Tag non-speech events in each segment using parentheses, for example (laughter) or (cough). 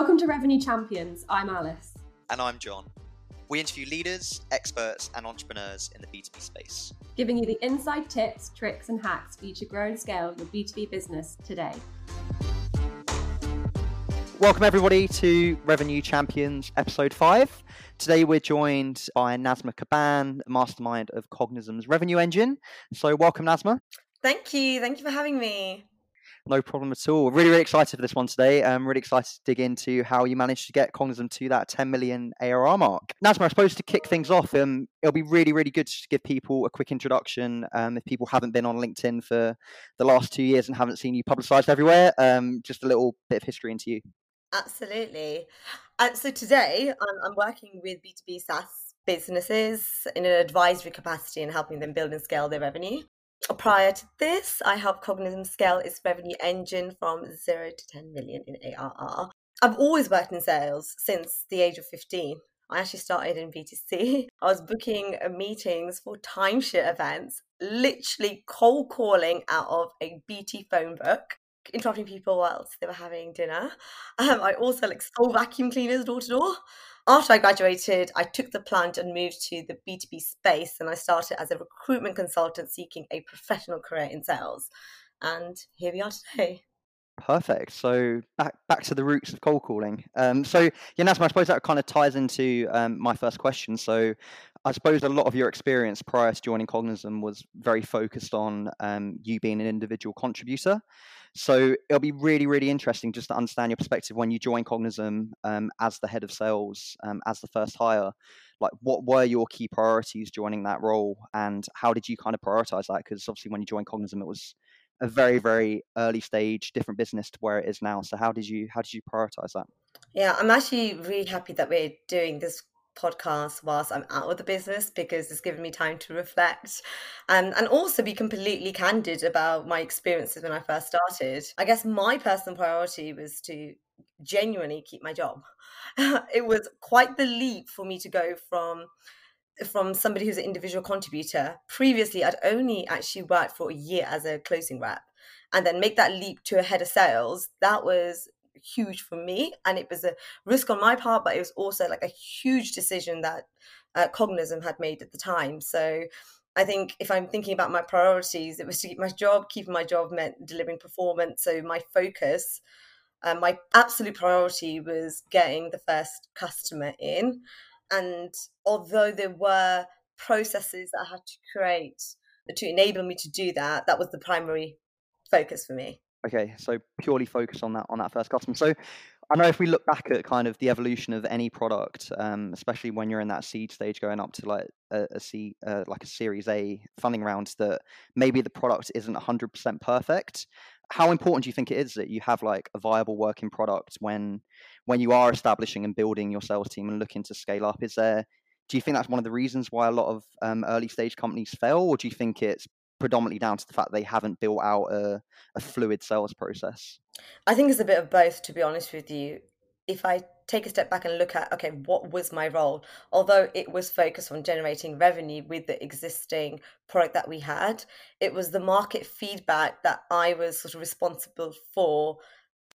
Welcome to Revenue Champions. I'm Alice. And I'm John. We interview leaders, experts, and entrepreneurs in the B2B space, giving you the inside tips, tricks, and hacks for you to grow and scale your B2B business today. Welcome, everybody, to Revenue Champions episode five. Today, we're joined by Nazma Qurban, mastermind of Cognism's revenue engine. So, welcome, Nazma. Thank you. Thank you for having me. No problem at all. Really, really excited for this one today. I'm really excited to dig into how you managed to get Cognism to that 10 million ARR mark. Nazma, I suppose to kick things off, um, it'll be really, really good to give people a quick introduction. Um, if people haven't been on LinkedIn for the last two years and haven't seen you publicized everywhere, um, just a little bit of history into you. Absolutely. Uh, so today I'm, I'm working with B2B SaaS businesses in an advisory capacity and helping them build and scale their revenue. Prior to this, I helped Cognism scale its revenue engine from zero to 10 million in ARR. I've always worked in sales since the age of 15. I actually started in B2C. I was booking meetings for timeshare events, literally cold calling out of a BT phone book, interrupting people whilst they were having dinner. Um, I also like sold vacuum cleaners door to door after I graduated, I took the plunge and moved to the B2B space and I started as a recruitment consultant seeking a professional career in sales. And here we are today. Perfect. So back back to the roots of cold calling. Um, so yeah, Nazma, I suppose that kind of ties into um, my first question. So I suppose a lot of your experience prior to joining Cognism was very focused on um, you being an individual contributor. So it'll be really, really interesting just to understand your perspective when you join Cognism um, as the head of sales, um, as the first hire. Like, what were your key priorities joining that role, and how did you kind of prioritize that? Because obviously, when you joined Cognism, it was a very, very early stage, different business to where it is now. So, how did you how did you prioritize that? Yeah, I'm actually really happy that we're doing this podcast whilst I'm out of the business because it's given me time to reflect and, and also be completely candid about my experiences when I first started. I guess my personal priority was to genuinely keep my job. (laughs) it was quite the leap for me to go from from somebody who's an individual contributor. Previously, I'd only actually worked for a year as a closing rep and then make that leap to a head of sales. That was huge for me and it was a risk on my part but it was also like a huge decision that uh, cognism had made at the time. So i think if i'm thinking about my priorities it was to keep my job. Keeping my job meant delivering performance. So my focus um, my absolute priority was getting the first customer in. And although there were processes that i had to create to enable me to do that that was the primary focus for me Okay, so purely focus on that on that first customer. So I know if we look back at kind of the evolution of any product, um, especially when you're in that seed stage, going up to like a, a C, uh, like a Series A funding round, that maybe the product isn't 100% perfect. How important do you think it is that you have like a viable working product when when you are establishing and building your sales team and looking to scale up? Is there do you think that's one of the reasons why a lot of um, early stage companies fail, or do you think it's predominantly down to the fact they haven't built out a, a fluid sales process? I think it's a bit of both, to be honest with you. If I take a step back and look at, okay, what was my role? Although it was focused on generating revenue with the existing product that we had, it was the market feedback that I was sort of responsible for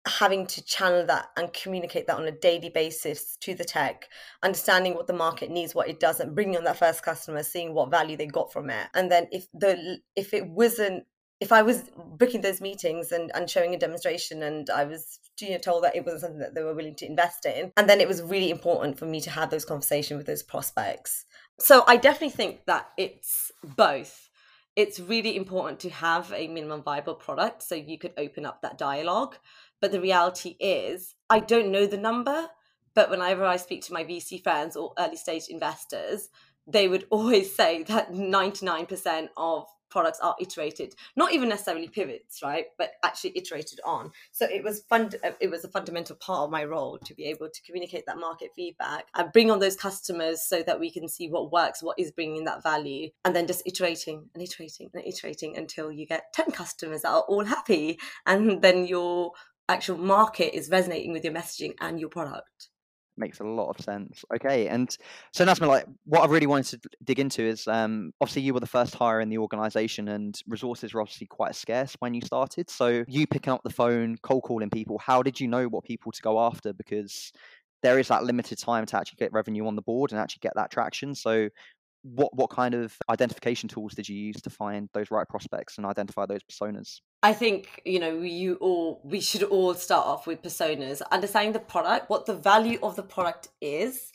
having to channel that and communicate that on a daily basis to the tech, understanding what the market needs, what it doesn't, bringing on that first customer, seeing what value they got from it. And then if the if it wasn't if I was booking those meetings and, and showing a demonstration and I was you know, told that it wasn't something that they were willing to invest in, and then it was really important for me to have those conversations with those prospects. So I definitely think that it's both. It's really important to have a minimum viable product so you could open up that dialogue but the reality is, I don't know the number, but whenever I speak to my VC friends or early stage investors, they would (laughs) always say that 99% of products are iterated not even necessarily pivots right but actually iterated on. So it was fun it was a fundamental part of my role to be able to communicate that market feedback and bring on those customers so that we can see what works what is bringing that value and then just iterating and iterating and iterating until you get 10 customers that are all happy. And then your actual market is resonating with your messaging and your product. makes a lot of sense. Okay, and so Nazma, like what I really wanted to dig into is um, obviously you were the first hire in the organisation, and resources were obviously quite scarce when you started. So you picking up the phone, cold calling people, how did you know what people to go after? Because there is that limited time to actually get revenue on the board and actually get that traction. So what what kind of identification tools did you use to find those right prospects and identify those personas? I think you know you all we should all start off with personas, understanding the product, what the value of the product is,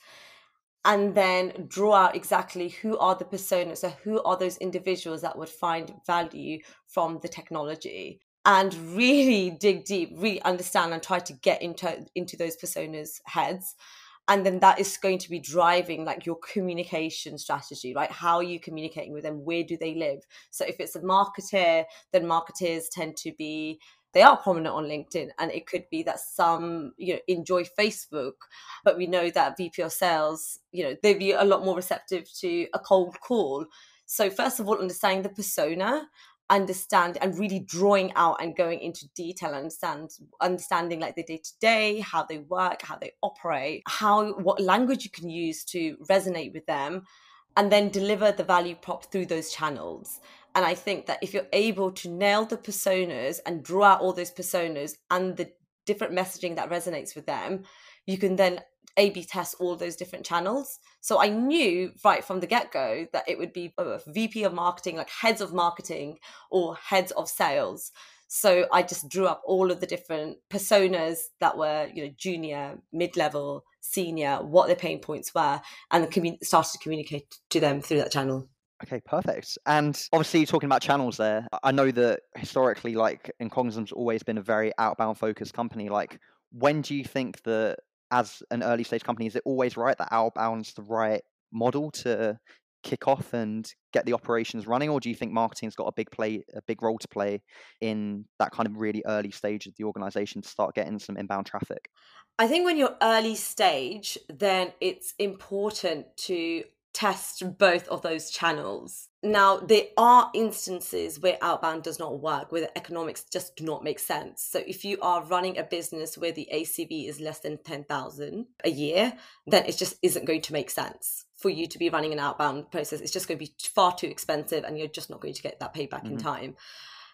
and then draw out exactly who are the personas, so who are those individuals that would find value from the technology, and really dig deep, really understand, and try to get into into those personas' heads and then that is going to be driving like your communication strategy right? How are you communicating with them? Where do they live? So if it's a marketer then marketers tend to be they are prominent on linkedin and it could be that some you know enjoy facebook but we know that vp of sales you know they'd be a lot more receptive to a cold call. So first of all understanding the persona understand and really drawing out and going into detail and understand understanding like the day to day how they work how they operate how what language you can use to resonate with them and then deliver the value prop through those channels. And i think that if you're able to nail the personas and draw out all those personas and the different messaging that resonates with them you can then A B test all those different channels. So I knew right from the get go that it would be uh, a VP of marketing, like heads of marketing or heads of sales. So I just drew up all of the different personas that were, you know, junior, mid level, senior, what their pain points were, and commun- started to communicate to them through that channel. Okay, perfect. And obviously, talking about channels there, I know that historically, like, Incognizum's always been a very outbound focused company. Like, when do you think that as an early stage company, is it always right that outbound's the right model to kick off and get the operations running, or do you think marketing's got a big play, a big role to play in that kind of really early stage of the organization to start getting some inbound traffic? I think when you're early stage, then it's important to test both of those channels. Now, there are instances where outbound does not work, where the economics just do not make sense. So, if you are running a business where the ACV is less than 10,000 a year, then it just isn't going to make sense for you to be running an outbound process. It's just going to be far too expensive and you're just not going to get that payback mm-hmm. in time.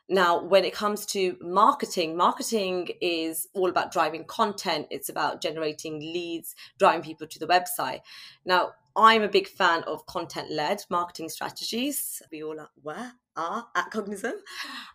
Now, when it comes to marketing, marketing is all about driving content. It's about generating leads, driving people to the website. Now, I'm a big fan of content led marketing strategies. We all are, are at Cognism,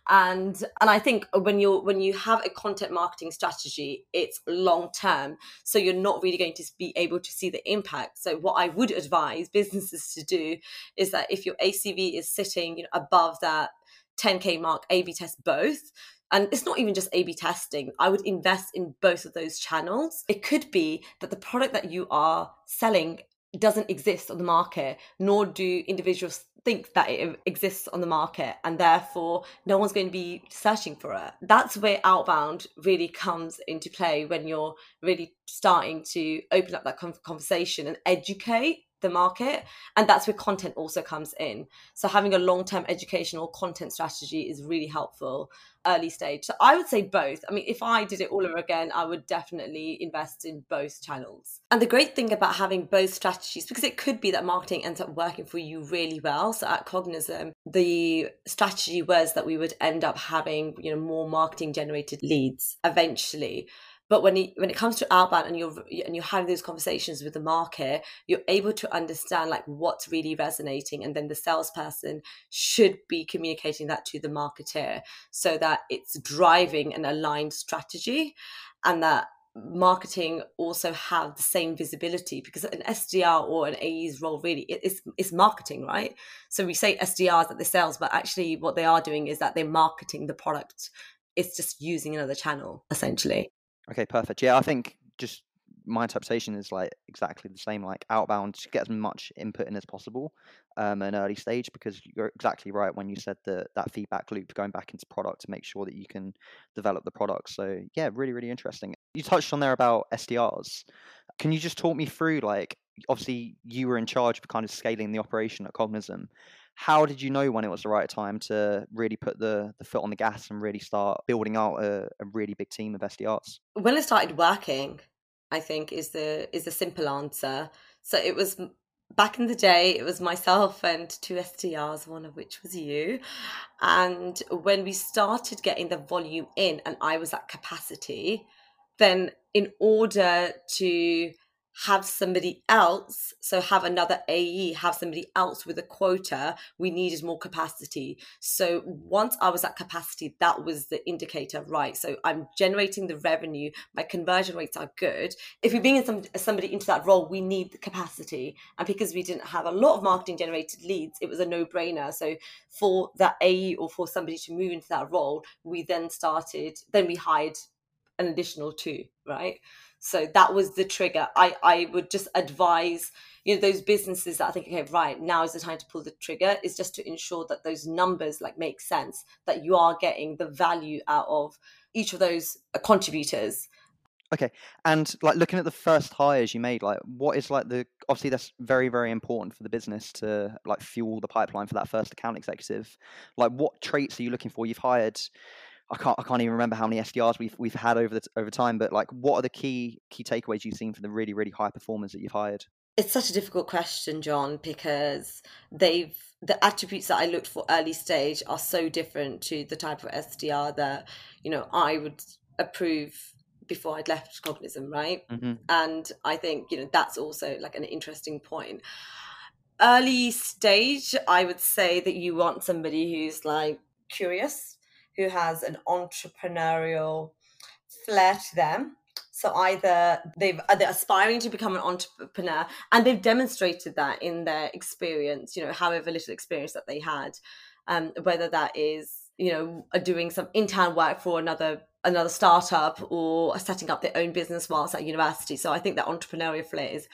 And and I think when you're when you have a content marketing strategy, it's long term. So you're not really going to be able to see the impact. So what I would advise businesses to do is that if your ACV is sitting you know, above that 10k mark, A B test both and it's not even just A B testing. I would invest in both of those channels. It could be that the product that you are selling doesn't exist on the market, nor do individuals think that it exists on the market, and therefore no one's going to be searching for it. That's where outbound really comes into play when you're really starting to open up that conversation and educate the market and that's where content also comes in. So having a long-term educational content strategy is really helpful early stage. So i would say both. I mean if i did it all over again i would definitely invest in both channels. And the great thing about having both strategies because it could be that marketing ends up working for you really well. So at Cognism the strategy was that we would end up having you know more marketing generated leads eventually but when it, when it comes to outbound and you're and you're having those conversations with the market, you're able to understand like what's really resonating, and then the salesperson should be communicating that to the marketer so that it's driving an aligned strategy, and that marketing also have the same visibility because an SDR or an AE's role really is is marketing, right? So we say SDRs at the sales, but actually what they are doing is that they're marketing the product. It's just using another channel essentially. Okay, perfect. Yeah, I think just my interpretation is like exactly the same. Like outbound, get as much input in as possible, um, an early stage because you're exactly right when you said that that feedback loop going back into product to make sure that you can develop the product. So yeah, really, really interesting. You touched on there about SDRs. Can you just talk me through like obviously you were in charge of kind of scaling the operation at Cognism how did you know when it was the right time to really put the, the foot on the gas and really start building out a, a really big team of SDRs? When I started working, I think is the is the simple answer. So it was back in the day, it was myself and two SDRs, one of which was you. And when we started getting the volume in and I was at capacity, then in order to have somebody else, so have another AE, have somebody else with a quota, we needed more capacity. So once I was at capacity, that was the indicator, right? So I'm generating the revenue, my conversion rates are good. If we bring some, somebody into that role, we need the capacity. And because we didn't have a lot of marketing generated leads, it was a no brainer. So for that AE or for somebody to move into that role, we then started, then we hired an additional two, right? So that was the trigger. I, I would just advise, you know, those businesses that I think, okay, right, now is the time to pull the trigger, is just to ensure that those numbers like make sense, that you are getting the value out of each of those uh, contributors. Okay. And like looking at the first hires you made, like what is like the obviously that's very, very important for the business to like fuel the pipeline for that first account executive. Like what traits are you looking for? You've hired I can't I can't even remember how many SDRs we've we've had over the over time, but like what are the key key takeaways you've seen from the really really high performers that you've hired? It's such a difficult question, John, because they've the attributes that I looked for early stage are so different to the type of SDR that you know I would approve before I'd left Cognism, right? Mm-hmm. And I think you know that's also like an interesting point. Early stage, I would say that you want somebody who's like curious who has an entrepreneurial flair to them. So either they've they're aspiring to become an entrepreneur and they've demonstrated that in their experience, you know, however little experience that they had, um, whether that is you know doing some intern work for another another startup or setting up their own business whilst at university. So I think that entrepreneurial flair is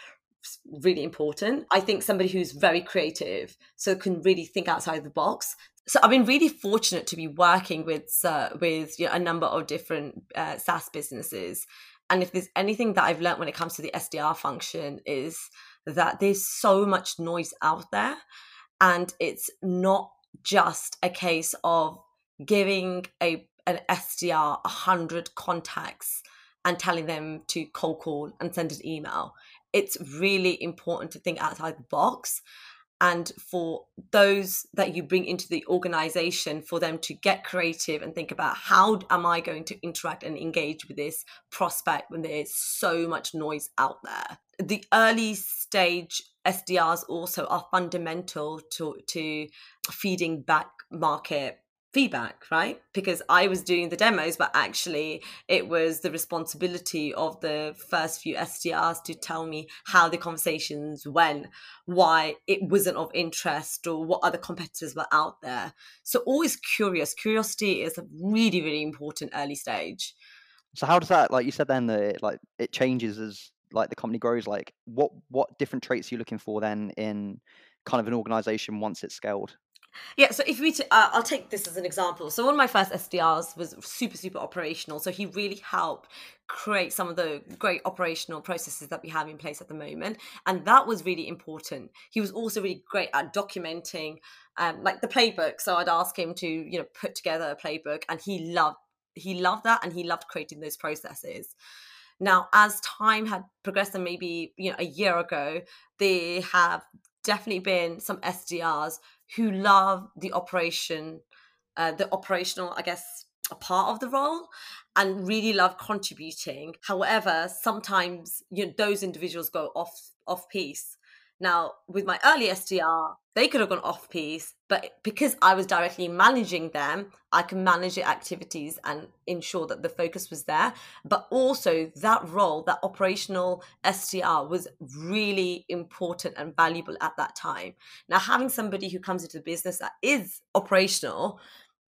really important. I think somebody who's very creative, so can really think outside the box. So I've been really fortunate to be working with uh, with you know, a number of different uh, SaaS businesses, and if there's anything that I've learned when it comes to the SDR function is that there's so much noise out there, and it's not just a case of giving a an SDR hundred contacts and telling them to cold call and send an email. It's really important to think outside the box and for those that you bring into the organization for them to get creative and think about how am i going to interact and engage with this prospect when there's so much noise out there? The early stage sdrs also are fundamental to to feeding back market feedback, right? Because I was doing the demos, but actually it was the responsibility of the first few SDRs to tell me how the conversations went, why it wasn't of interest, or what other competitors were out there. So always curious. Curiosity is a really, really important early stage. So how does that, like you said, then that it, like it changes as like the company grows? Like what what different traits are you looking for then in kind of an organization once it's scaled? Yeah, so if we, t- uh, I'll take this as an example. So one of my first SDRs was super, super operational. So he really helped create some of the great operational processes that we have in place at the moment, and that was really important. He was also really great at documenting, um, like the playbook. So I'd ask him to, you know, put together a playbook, and he loved he loved that, and he loved creating those processes. Now, as time had progressed, and maybe you know a year ago, there have definitely been some SDRs who love the operation, uh, the operational, I guess, a part of the role and really love contributing. However, sometimes you know, those individuals go off off piece now, with my early SDR, they could have gone off piece, but because I was directly managing them, I can manage the activities and ensure that the focus was there. But also, that role, that operational SDR, was really important and valuable at that time. Now, having somebody who comes into the business that is operational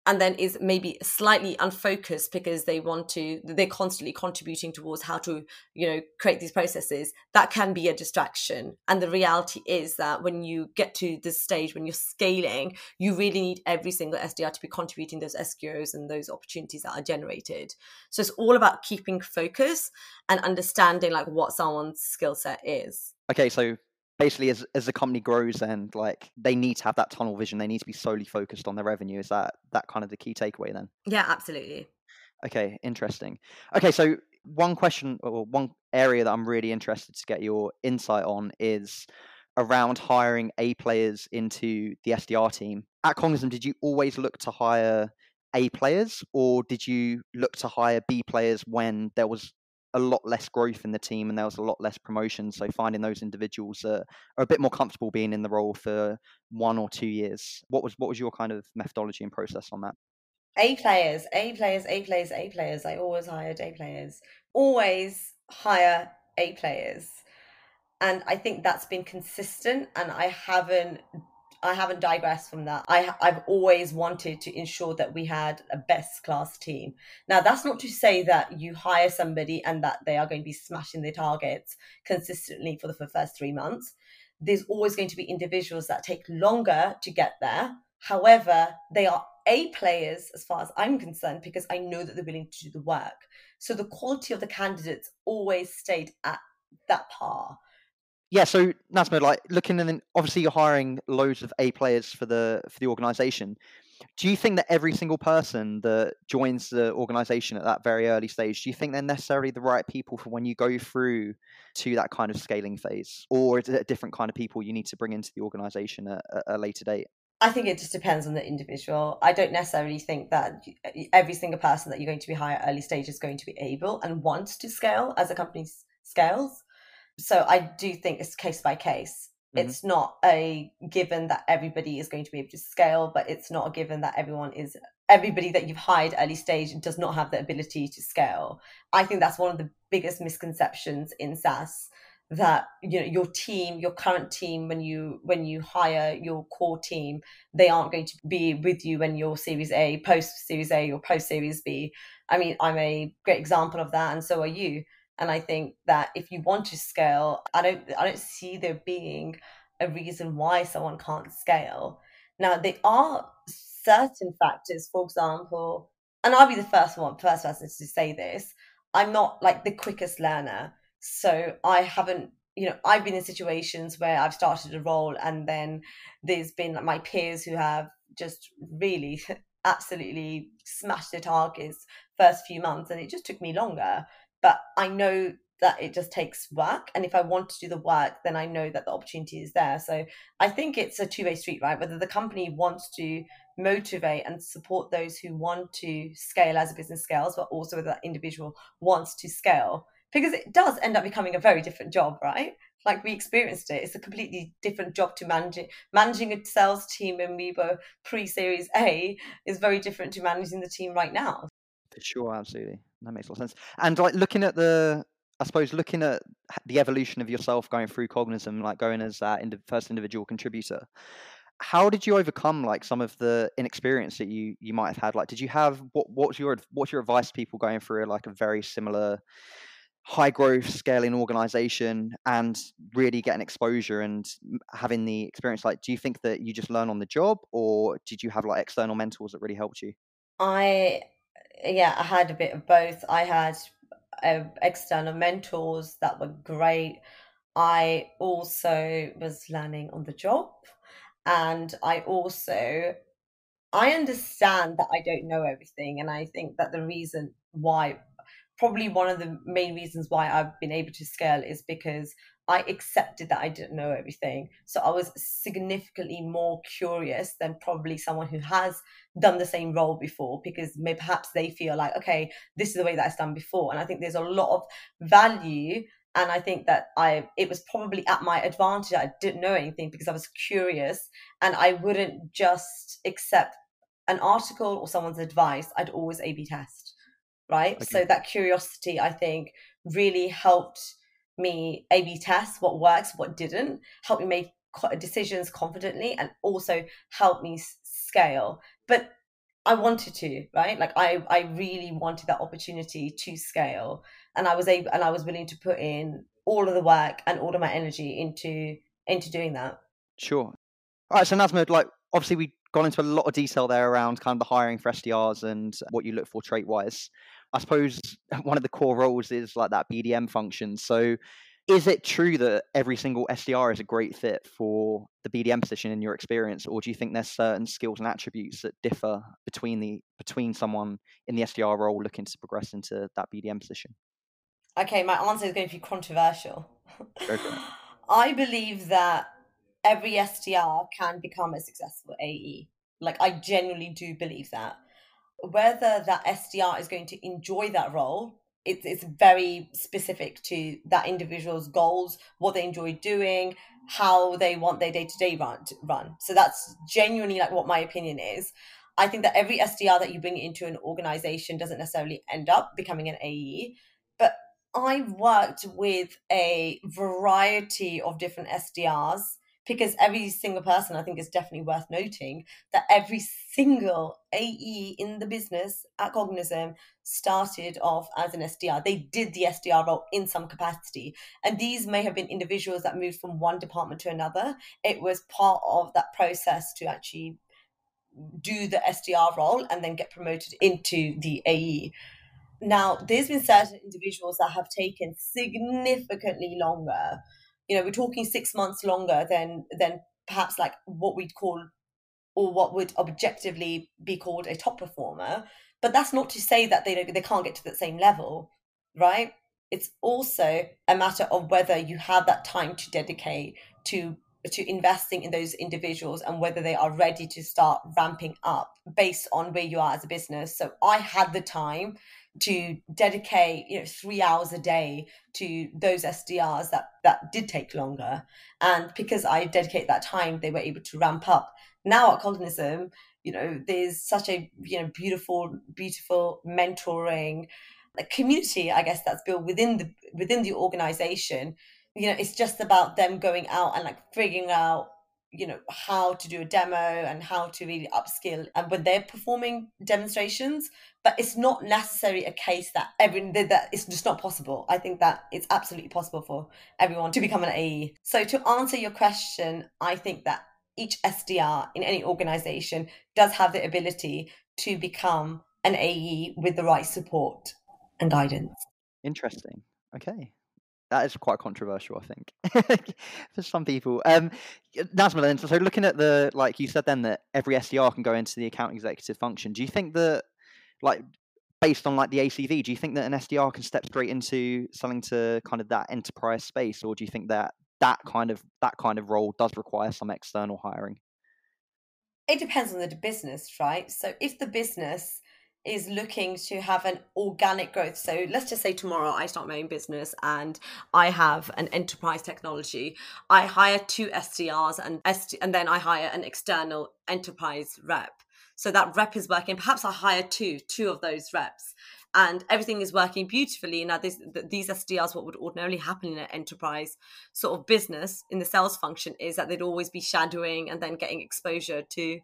and then is maybe slightly unfocused because they want to they're constantly contributing towards how to you know create these processes that can be a distraction. And the reality is that when you get to this stage when you're scaling you really need every single sdr to be contributing those sqos and those opportunities that are generated. So it's all about keeping focus and understanding like what someone's skill set is. Okay so basically as as the company grows and like they need to have that tunnel vision they need to be solely focused on their revenue is that that kind of the key takeaway then? Yeah absolutely. Okay interesting. Okay so one question or one area that I'm really interested to get your insight on is around hiring A players into the SDR team. At Cognism, did you always look to hire A players or did you look to hire B players when there was a lot less growth in the team and there was a lot less promotion? So finding those individuals uh, are a bit more comfortable being in the role for one or two years. What was what was your kind of methodology and process on that? A players, A players, A players, A players. I always hired A players. Always hire A players and I think that's been consistent and I haven't I haven't digressed from that. I I've always wanted to ensure that we had a best class team. Now that's not to say that you hire somebody and that they are going to be smashing their targets consistently for the, for the first 3 months. There's always going to be individuals that take longer to get there. However, they are A players as far as I'm concerned because I know that they're willing to do the work. So the quality of the candidates always stayed at that par yeah, so Nazma, like looking and obviously you're hiring loads of A players for the for the organization. Do you think that every single person that joins the organization at that very early stage, do you think they're necessarily the right people for when you go through to that kind of scaling phase, or is it a different kind of people you need to bring into the organization at, at a later date? I think it just depends on the individual. I don't necessarily think that uh, every single person that you're going to be hiring early stage is going to be able and wants to scale as a company scales so I do think it's case by case. Mm-hmm. It's not a given that everybody is going to be able to scale, but it's not a given that everyone is everybody that you've hired early stage does not have the ability to scale. I think that's one of the biggest misconceptions in SaaS that you know your team your current team when you when you hire your core team they aren't going to be with you when you're series a post series a or post series b i mean i'm a great example of that and so are you and I think that if you want to scale, I don't I don't see there being a reason why someone can't scale. Now there are certain factors, for example, and I'll be the first one, first person to say this. I'm not like the quickest learner. So I haven't, you know, I've been in situations where I've started a role and then there's been like my peers who have just really (laughs) absolutely smashed their targets first few months and it just took me longer but I know that it just takes work. And if I want to do the work, then I know that the opportunity is there. So I think it's a two way street, right? Whether the company wants to motivate and support those who want to scale as a business scales, but also whether that individual wants to scale. Because it does end up becoming a very different job, right? Like we experienced it. It's a completely different job to managing managing a sales team when we were pre-series A is very different to managing the team right now. Sure, absolutely. That makes a lot of sense. And like looking at the, I suppose looking at the evolution of yourself going through Cognism, like going as that ind- first individual contributor. How did you overcome like some of the inexperience that you you might have had? Like, did you have what what's your what's your advice to people going through like a very similar high growth scaling organization and really getting exposure and having the experience like do you think that you just learn on the job or did you have like external mentors that really helped you i yeah, I had a bit of both. I had uh, external mentors that were great. I also was learning on the job, and I also I understand that I don't know everything, and I think that the reason why, probably one of the main reasons why I've been able to scale is because I accepted that I didn't know everything. So I was significantly more curious than probably someone who has done the same role before because maybe perhaps they feel like, okay, this is the way that it's done before. And I think there's a lot of value. And I think that I it was probably at my advantage. I didn't know anything because I was curious and I wouldn't just accept an article or someone's advice. I'd always A B test. Right. Okay. So that curiosity, I think, really helped me A B test what works, what didn't, help me make decisions confidently, and also help me scale. But I wanted to, right? Like I, I really wanted that opportunity to scale, and I was able, and I was willing to put in all of the work and all of my energy into into doing that. Sure. All right. So Nazma, like obviously we've gone into a lot of detail there around kind of the hiring for SDRs and what you look for trait wise. I suppose (laughs) one of the core roles is like that BDM function. So is it true that every single SDR is a great fit for the BDM position in your experience, or do you think there's certain skills and attributes that differ between the between someone in the SDR role looking to progress into that BDM position? Okay, my answer is going to be controversial. (laughs) I believe that every SDR can become a successful AE. Like, I genuinely do believe that. Whether that SDR is going to enjoy that role, it's, it's very specific to that individual's goals, what they enjoy doing, how they want their day to day run. Run. So that's genuinely like what my opinion is. I think that every SDR that you bring into an organization doesn't necessarily end up becoming an AE, but I've worked with a variety of different SDRs because every single person I think is definitely worth noting that every single AE in the business at Cognism started off as an SDR. They did the SDR role in some capacity. And these may have been individuals that moved from one department to another. It was part of that process to actually do the SDR role and then get promoted into the AE. Now, there's been certain individuals that have taken significantly longer you know we're talking six months longer than than perhaps like what we'd call or what would objectively be called a top performer. But that's not to say that they don't, they can't get to that same level right? It's also a matter of whether you have that time to dedicate to to investing in those individuals and whether they are ready to start ramping up based on where you are as a business. So i had the time to dedicate you know three hours a day to those SDRs that that did take longer, and because I dedicate that time, they were able to ramp up. Now at Cognism, you know, there's such a you know beautiful, beautiful mentoring community, I guess that's built within the within the organization. You know, it's just about them going out and like figuring out you know how to do a demo and how to really upskill and when they're performing demonstrations but it's not necessarily a case that everyone that it's just not possible. I think that it's absolutely possible for everyone to become an ae so to answer your question i think that each sdr in any organization does have the ability to become an ae with the right support and guidance. Interesting. Okay that is quite controversial, I think, (laughs) for some people. Um, Nazma, so looking at the like you said then that every SDR can go into the account executive function. Do you think that, like, based on like the ACV, do you think that an SDR can step straight into selling to kind of that enterprise space, or do you think that that kind of that kind of role does require some external hiring? It depends on the business, right? So if the business is looking to have an organic growth. So let's just say tomorrow I start my own business and I have an enterprise technology. I hire two SDRs and ST- and then I hire an external enterprise rep. So that rep is working. Perhaps I hire two, two of those reps, and everything is working beautifully. Now, this, these SDRs, what would ordinarily happen in an enterprise sort of business in the sales function is that they'd always be shadowing and then getting exposure to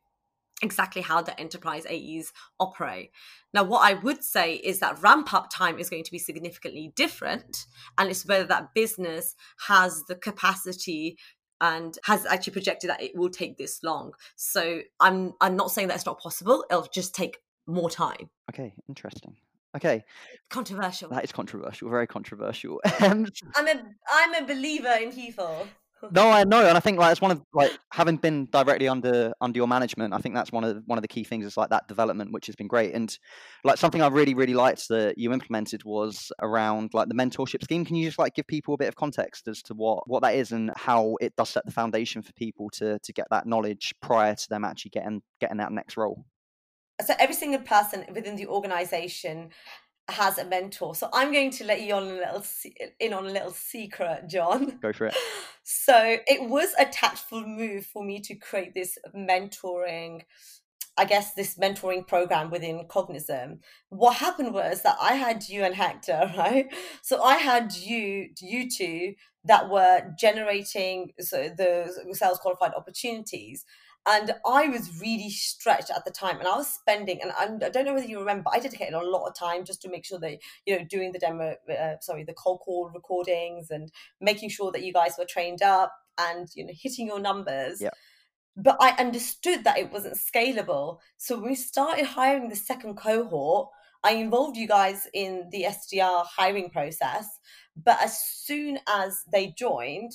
exactly how the enterprise AEs operate. Now, what I would say is that ramp up time is going to be significantly different, and it's whether that business has the capacity and has actually projected that it will take this long. So I'm I'm not saying that it's not possible. It'll just take more time. Okay, interesting. Okay. Controversial. That is controversial. Very controversial. (laughs) Um, I'm a I'm a believer in people no, I know, and I think like it's one of like having been directly under under your management. I think that's one of one of the key things is like that development, which has been great. And like something I really really liked that you implemented was around like the mentorship scheme. Can you just like give people a bit of context as to what what that is and how it does set the foundation for people to to get that knowledge prior to them actually getting getting that next role? So every single person within the organization has a mentor. So I'm going to let you on a little in on a little secret, John. Go for it. (laughs) So it was a tactful move for me to create this mentoring I guess this mentoring program within Cognism. What happened was that I had you and Hector, (laughs) right? So I had you, you two, that were generating so the sales qualified opportunities, and I was really stretched at the time, and I was spending, and I don't know whether you remember, I dedicated a lot of time just to make sure that you know doing the demo, uh, sorry, the cold call recordings, and making sure that you guys were trained up and you know hitting your numbers. Yeah. But I understood that it wasn't scalable, so when we started hiring the second cohort, I involved you guys in the SDR hiring process. But as soon as they joined,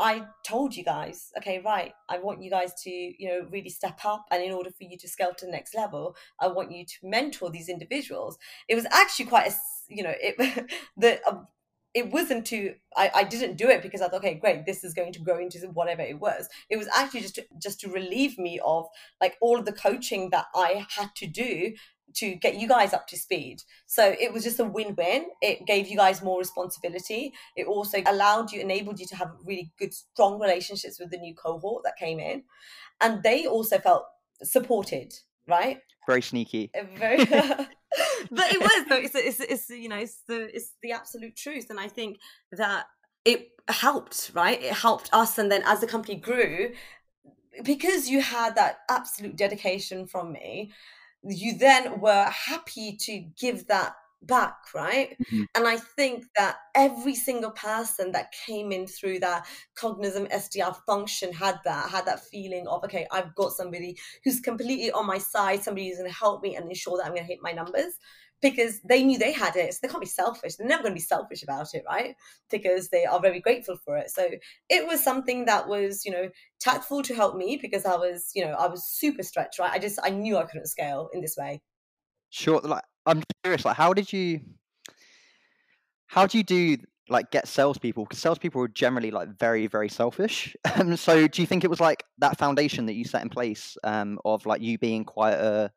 I told you guys, okay, right, I want you guys to, you know, really step up. And in order for you to scale to the next level, I want you to mentor these individuals. It was actually quite a, you know, it, (laughs) the, uh, it wasn't to I, I didn't do it because I thought, okay, great, this is going to grow into whatever it was. It was actually just to, just to relieve me of like all of the coaching that I had to do to get you guys up to speed. So it was just a win-win. It gave you guys more responsibility. It also allowed you, enabled you to have really good, strong relationships with the new cohort that came in, and they also felt supported. Right? Very sneaky. (laughs) Very. (laughs) but it was though. It's, it's, it's you know it's the it's the absolute truth, and I think that it helped. Right? It helped us, and then as the company grew, because you had that absolute dedication from me you then were happy to give that back, right? Mm-hmm. And I think that every single person that came in through that Cognism SDR function had that, had that feeling of, okay, I've got somebody who's completely on my side, somebody who's going to help me and ensure that I'm going to hit my numbers because they knew they had it. So they can't be selfish. They're never going to be selfish about it, right? Because they are very grateful for it. So it was something that was, you know, tactful to help me because I was, you know, I was super stretched, right? I just, I knew I couldn't scale in this way. Sure. Like, I'm curious, like, how did you, how do you do like get salespeople because salespeople are generally like very very selfish. (laughs) Um, so do you think it was like that foundation that you set in place um, of like you being quite a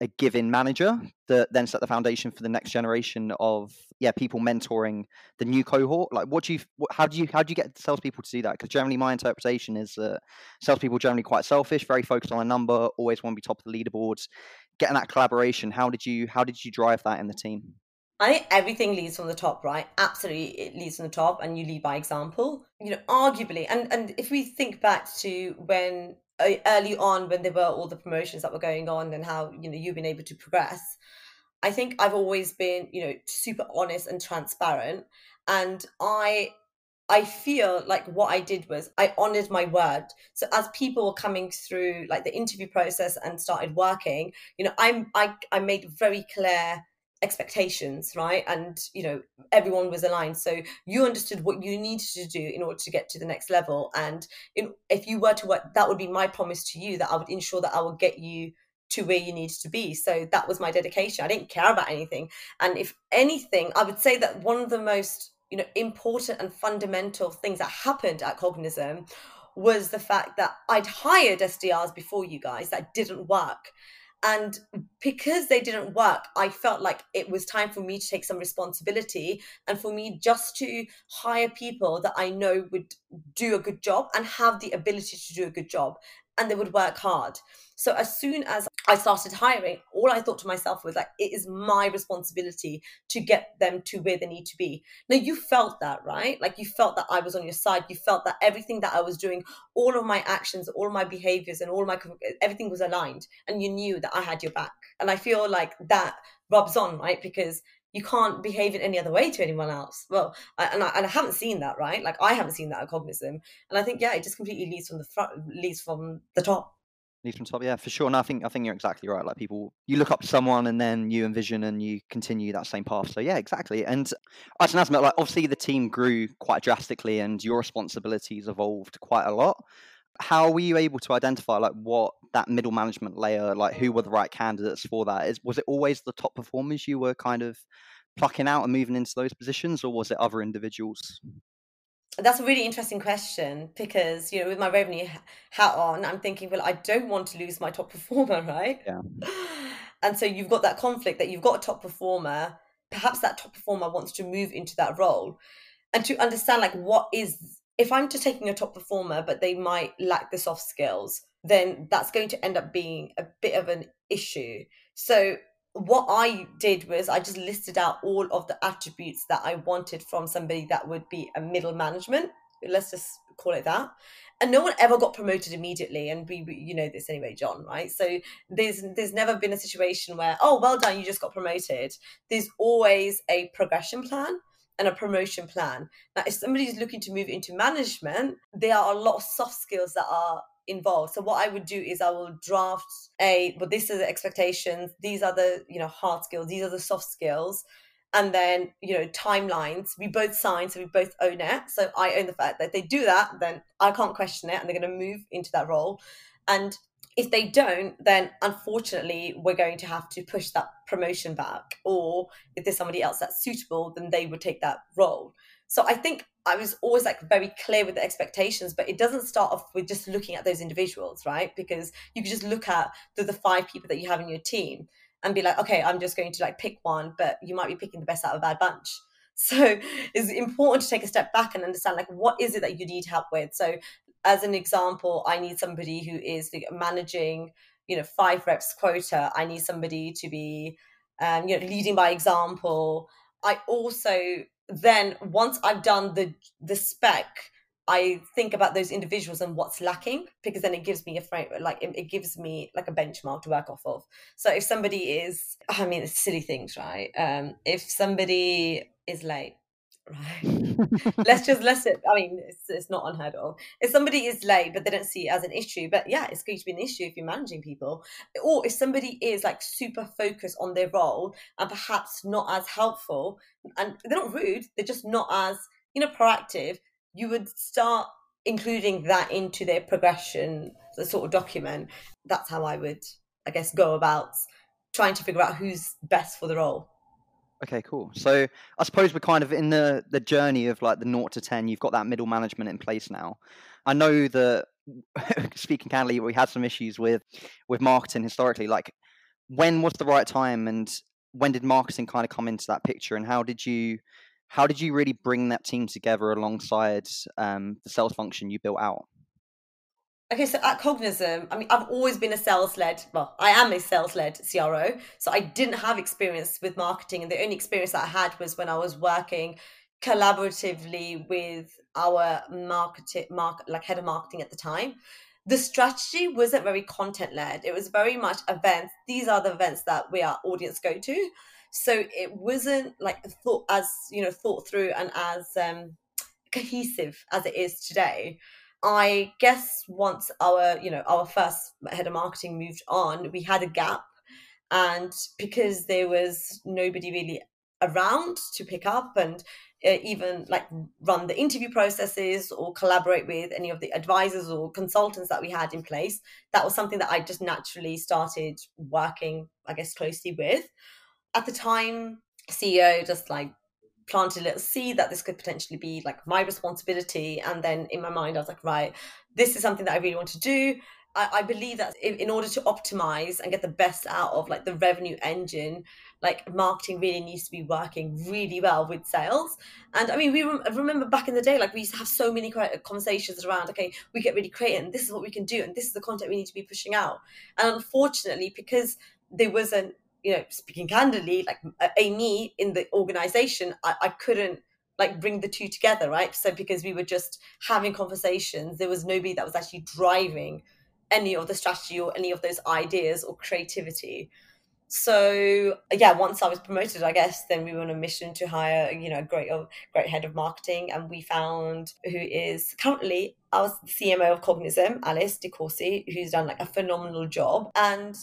a given manager that then set the foundation for the next generation of yeah people mentoring the new cohort like what do you how do you how do you get salespeople to do that because generally my interpretation is that salespeople generally quite selfish very focused on a number always want to be top of the leaderboards getting that collaboration how did you how did you drive that in the team I think everything leads from the top, right? Absolutely, it leads from the top, and you lead by example. You know, arguably, and and if we think back to when Uh, early on when there were all the promotions that were going on and how you know you've been able to progress. I think i've always been you know super honest and transparent and i i feel like what i did was i honored my word. So as people were coming through like the interview process and started working you know i'm i i made very clear expectations right? And you know everyone was aligned. So you understood what you needed to do in order to get to the next level. And in, if you were to work that would be my promise to you that i would ensure that i would get you to where you needed to be. So that was my dedication. I didn't care about anything. And if anything i would say that one of the most you know important and fundamental things that happened at cognism was the fact that i'd hired sdrs before you guys that didn't work and because they didn't work i felt like it was time for me to take some responsibility and for me just to hire people that i know would do a good job and have the ability to do a good job and they would work hard. So as soon as I started hiring, all I thought to myself was like, it is my responsibility to get them to where they need to be. Now you felt that, right? Like you felt that I was on your side. You felt that everything that I was doing, all of my actions, all my behaviors, and all my everything was aligned, and you knew that I had your back. And I feel like that rubs on, right? Because you can't behave in any other way to anyone else. Well, I, and, I, and I haven't seen that, right? Like I haven't seen that at Cognism, and I think yeah, it just completely leads from the front, leads from the top. Leads from top, yeah, for sure. And I think I think you're exactly right. Like people, you look up to someone, and then you envision and you continue that same path. So yeah, exactly. And I can admit, like obviously the team grew quite drastically, and your responsibilities evolved quite a lot how were you able to identify like what that middle management layer like who were the right candidates for that? Is was it always the top performers you were kind of plucking out and moving into those positions or was it other individuals? That's a really interesting question because you know with my revenue hat on i'm thinking well i don't want to lose my top performer (laughs) right? Yeah. And so you've got that conflict that you've got a top performer perhaps that top performer wants to move into that role. And to understand like what is if I'm just taking a top performer, but they might lack the soft skills, then that's going to end up being a bit of an issue. So, what I did was I just listed out all of the attributes that I wanted from somebody that would be a middle management. Let's just call it that. And no one ever got promoted immediately, and we, you know this anyway, John, right? So there's there's never been a situation where oh well done, you just got promoted. There's always a progression plan and a promotion plan. Now, if somebody is looking to move into management, there are a lot of soft skills that are involved. So what I would do is I will draft a, but this is the expectations. These are the, you know, hard skills. These are the soft skills. And then, you know, timelines. We both sign, so we both own it. So I own the fact that if they do that, then I can't question it and they're going to move into that role. And if they don't, then unfortunately, we're going to have to push that promotion back. Or if there's somebody else that's suitable, then they would take that role. So I think I was always like very clear with the expectations, but it doesn't start off with just looking at those individuals, right? Because you can just look at the, the five people that you have in your team and be like, okay, I'm just going to like pick one, but you might be picking the best out of a bad bunch. (laughs) So it's important to take a step back and understand like what is it that you need help with. So as an example, I need somebody who is the, managing, you know, five reps quota. I need somebody to be, um, you know, leading by example. I also then once I've done the the spec, I think about those individuals and what's lacking because then it gives me a frame, like it, it, gives me like a benchmark to work off of. So if somebody is, I mean, it's silly things, right? Um, if somebody is late, right? let's just let's it. I mean, it's, it's not unheard of. If somebody is late, but they don't see it as an issue, but yeah, it's going to be an issue if you're managing people. Or if somebody is like super focused on their role and perhaps not as helpful, and they're not rude, they're just not as you know proactive. You would start including that into their progression, the sort of document. That's how I would, I guess, go about trying to figure out who's best for the role. Okay, cool. So I suppose we're kind of in the the journey of like the naught to ten. You've got that middle management in place now. I know that (laughs) speaking candidly, we had some issues with with marketing historically. Like, when was the right time, and when did marketing kind of come into that picture, and how did you how did you really bring that team together alongside um, the sales function you built out? Okay, so at Cognism, I mean, I've always been a sales led, well, I am a sales led CRO. So I didn't have experience with marketing. And the only experience that I had was when I was working collaboratively with our market, market like head of marketing at the time. The strategy wasn't very content led, it was very much events. These are the events that we our audience go to. So it wasn't like thought as, you know, thought through and as um, cohesive as it is today I guess once our, you know, our first head of marketing moved on, we had a gap. And because there was nobody really around to pick up and uh, even like run the interview processes or collaborate with any of the advisors or consultants that we had in place, that was something that I just naturally started working, I guess, closely with. At the time, CEO just like planted a little seed that this could potentially be like my responsibility. And then in my mind, I was like, right, this is something that I really want to do. I, I believe that in order to optimize and get the best out of like the revenue engine, like marketing really needs to be working really well with sales. And I mean, we rem- remember back in the day, like we used to have so many conversations around, okay, we get really creative and this is what we can do and this is the content we need to be pushing out. And unfortunately, because there wasn't you know speaking candidly like uh, a me in the organization I, I couldn't like bring the two together right? So because we were just having conversations there was nobody that was actually driving any of the strategy or any of those ideas or creativity. So yeah once i was promoted i guess then we were on a mission to hire you know a great uh, great head of marketing and we found who is currently our cmo of cognism alice de Courcy who's done like a phenomenal job. And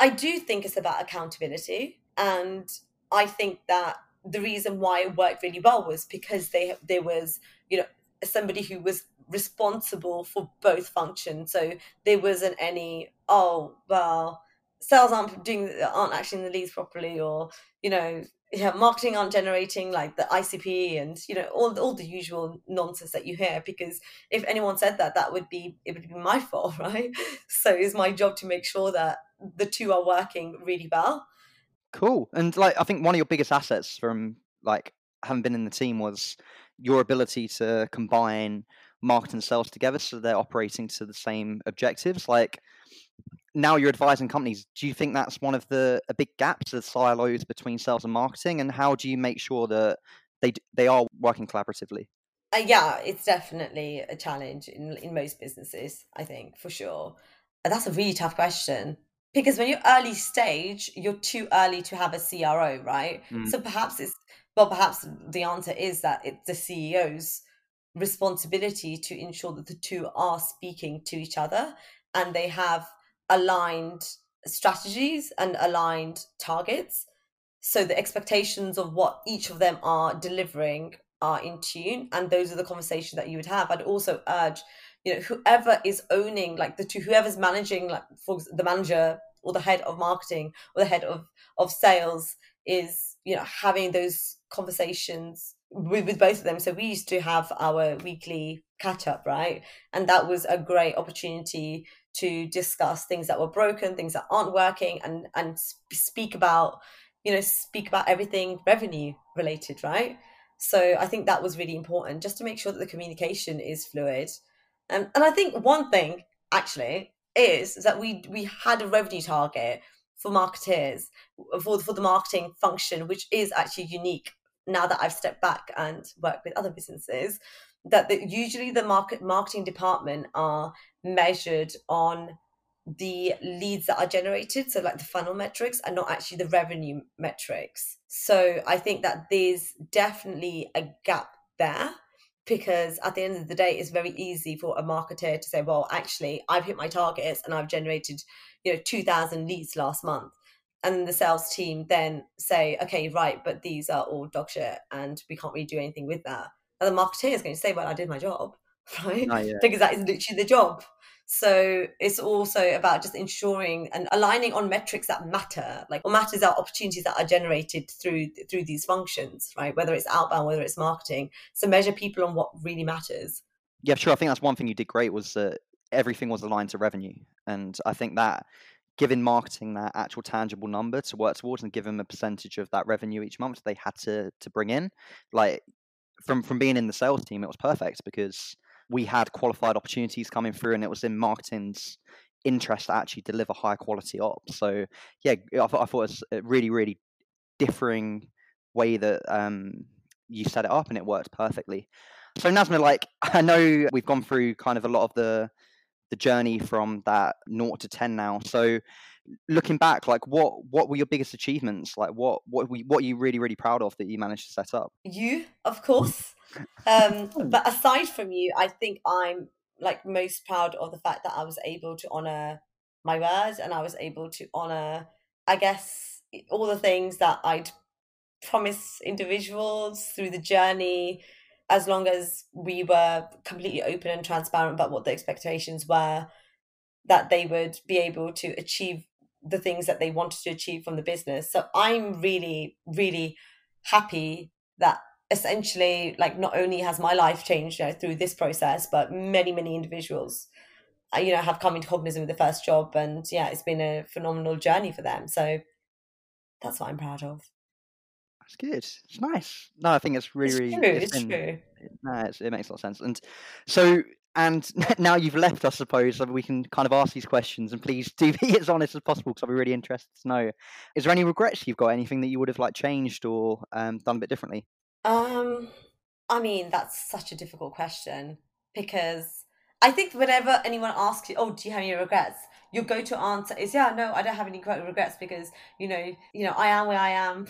I do think it's about accountability. And I think that the reason why it worked really well was because they there was, you know, somebody who was responsible for both functions. So there wasn't any, oh, well, sales aren't doing aren't actually in the leads properly or, you know, yeah, marketing aren't generating like the ICP and you know all all the usual nonsense that you hear. Because if anyone said that, that would be it would be my (laughs) fault, right? So it's my job to make sure that the two are working really well. Cool. And like I think one of your biggest assets from like having been in the team was your ability to combine marketing and sales together so they're operating to the same objectives. Like now you're advising companies, do you think that's one of the a big gaps, the silos between sales and marketing? And how do you make sure that they they are working collaboratively? Uh, yeah, it's definitely a challenge in in most businesses. I think for sure. That's a really tough question because when you're early stage you're too early to have a cro right mm. so perhaps it's well perhaps the answer is that it's the ceo's responsibility to ensure that the two are speaking to each other and they have aligned strategies and aligned targets so the expectations of what each of them are delivering are in tune and those are the conversations that you would have. I'd also urge you know whoever is owning like the two whoever's managing like for the manager or the head of marketing or the head of of sales is you know having those conversations with, with both of them. So we used to have our weekly catch up right? And that was a great opportunity to discuss things that were broken things that aren't working and and speak about you know speak about everything revenue related right so i think that was really important just to make sure that the communication is fluid. Um, and i think one thing actually is, is that we we had a revenue target for marketers for, for the marketing function which is actually unique now that i've stepped back and worked with other businesses that the, usually the market marketing department are measured on the leads that are generated so like the funnel metrics and not actually the revenue metrics. So i think that there's definitely a gap there because at the end of the day it's very easy for a marketer to say well actually i've hit my targets and i've generated you know 2000 leads last month. And the sales team then say okay right but these are all dog shit and we can't really do anything with that. And the marketer is going to say well i did my job (laughs) right? Because that is literally the job so it's also about just ensuring and aligning on metrics that matter. Like what matters are opportunities that are generated through through these functions, right? Whether it's outbound, whether it's marketing. So measure people on what really matters. Yeah, sure. I think that's one thing you did great was that everything was aligned to revenue, and I think that giving marketing that actual tangible number to work towards and give them a percentage of that revenue each month they had to to bring in, like from from being in the sales team, it was perfect because we had qualified opportunities coming through, and it was in marketing's interest to actually deliver high quality ops. So yeah, I thought I thought it was a really really differing way that um, you set it up, and it worked perfectly. So Nazma, like (laughs) I know we've gone through kind of a lot of the the journey from that naught to ten now. So looking back, like what what were your biggest achievements? Like what what what are you really really proud of that you managed to set up? You, of course. (laughs) Um, oh. but aside from you, I think I'm like most proud of the fact that I was able to honor my words and I was able to honor, I guess, all the things that I'd promised individuals through the journey, as long as we were completely open and transparent about what the expectations were, that they would be able to achieve the things that they wanted to achieve from the business. So I'm really, really happy that essentially like not only has my life changed you know, through this process but many many individuals uh, you know have come into Cognism with the first job and yeah it's been a phenomenal journey for them. So that's what i'm proud of. That's good. It's nice. No i think it's really it's true it's, it's been, true. no, it's, it makes a lot of sense. And so and (laughs) now you've left, I suppose, so we can kind of ask these questions. And please do be (laughs) as honest as possible, because I'll be really interested to know. Is there any regrets you've got? Anything that you would have like changed or um, done a bit differently? Um, I mean, that's such a difficult question because I think whenever anyone asks you, "Oh, do you have any regrets?" your go-to answer is, "Yeah, no, I don't have any regrets because you know, you know, I am where I am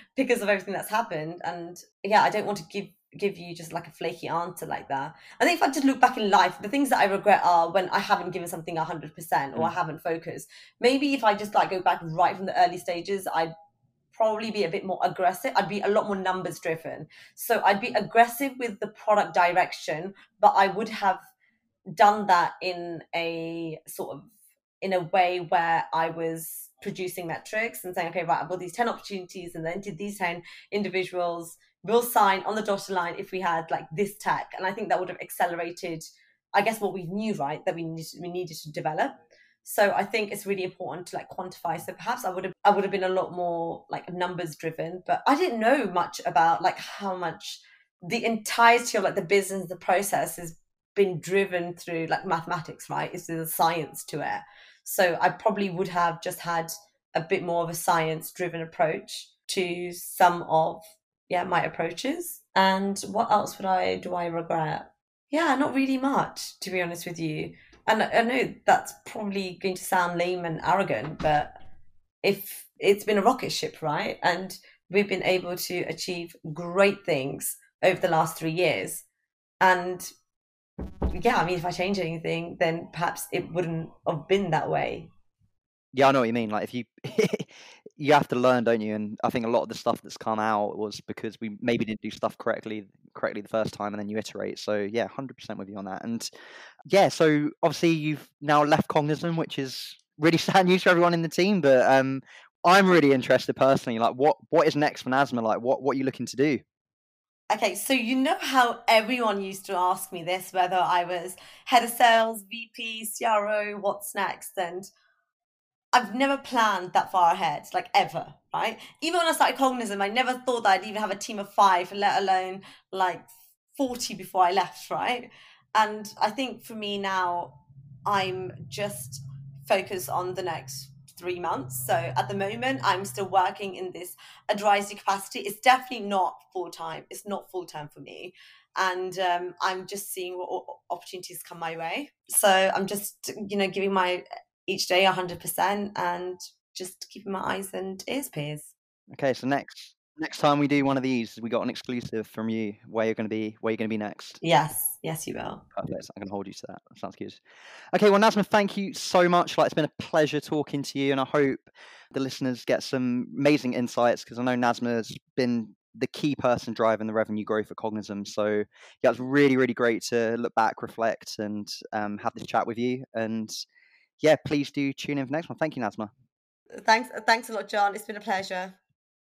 (laughs) because of everything that's happened." And yeah, I don't want to give give you just like a flaky answer like that. I think if I just look back in life, the things that I regret are when I haven't given something hundred percent or mm. I haven't focused. Maybe if I just like go back right from the early stages, I'd probably be a bit more aggressive. I'd be a lot more numbers driven. So I'd be aggressive with the product direction, but I would have done that in a sort of in a way where I was producing metrics and saying, okay, right, I've got these 10 opportunities and then did these 10 individuals will sign on the dotted line if we had like this tech. And I think that would have accelerated, I guess, what we knew, right, that we needed, we needed to develop. So I think it's really important to like quantify. So perhaps I would have I would have been a lot more like numbers driven, but I didn't know much about like how much the entirety of like the business, the process has been driven through like mathematics, right? Is the science to it. So I probably would have just had a bit more of a science driven approach to some of yeah my approaches. And what else would I do I regret? Yeah, not really much, to be honest with you and I know that's probably going to sound lame and arrogant, but if it's been a rocket ship, right? And we've been able to achieve great things over the last three years. And yeah, I mean, if I change anything, then perhaps it wouldn't have been that way. Yeah, I know what you mean. Like if you (laughs) you have to learn, don't you? And I think a lot of the stuff that's come out was because we maybe didn't do stuff correctly correctly the first time and then you iterate. So yeah, hundred percent with you on that. And yeah, so obviously you've now left Cognism, which is really (laughs) sad news for everyone in the team. But um, I'm really interested personally. Like, what what is next for Nazma? Like, what what are you looking to do? Okay, so you know how everyone used to ask me this, whether I was head of sales, VP, CRO, what's next, and I've never planned that far ahead, like ever, right? Even when I started Cognism, I never thought that I'd even have a team of five, let alone like 40 before I left, right? And I think for me now, I'm just focused on the next three months. So at the moment, I'm still working in this advisory capacity. It's definitely not full time. It's not full time for me. And um, I'm just seeing what opportunities come my way. So I'm just, you know, giving my each day 100% and just keeping my eyes and ears pierced. Okay, so next next time we do one of these, we got an exclusive from you where you're going to be where you're going to be next. Yes, yes, you will. Perfect. I'm going to hold you to that. that. Sounds good. Okay, well, Nazma, thank you so much. Like, it's been a pleasure talking to you, and I hope the listeners get some amazing insights because I know Nazma has been the key person driving the revenue growth at Cognism. So yeah, it's really, really great to look back, reflect, and um, have this chat with you. And yeah, please do tune in for next one. Thank you, Nazma. Thanks, thanks a lot, John. It's been a pleasure.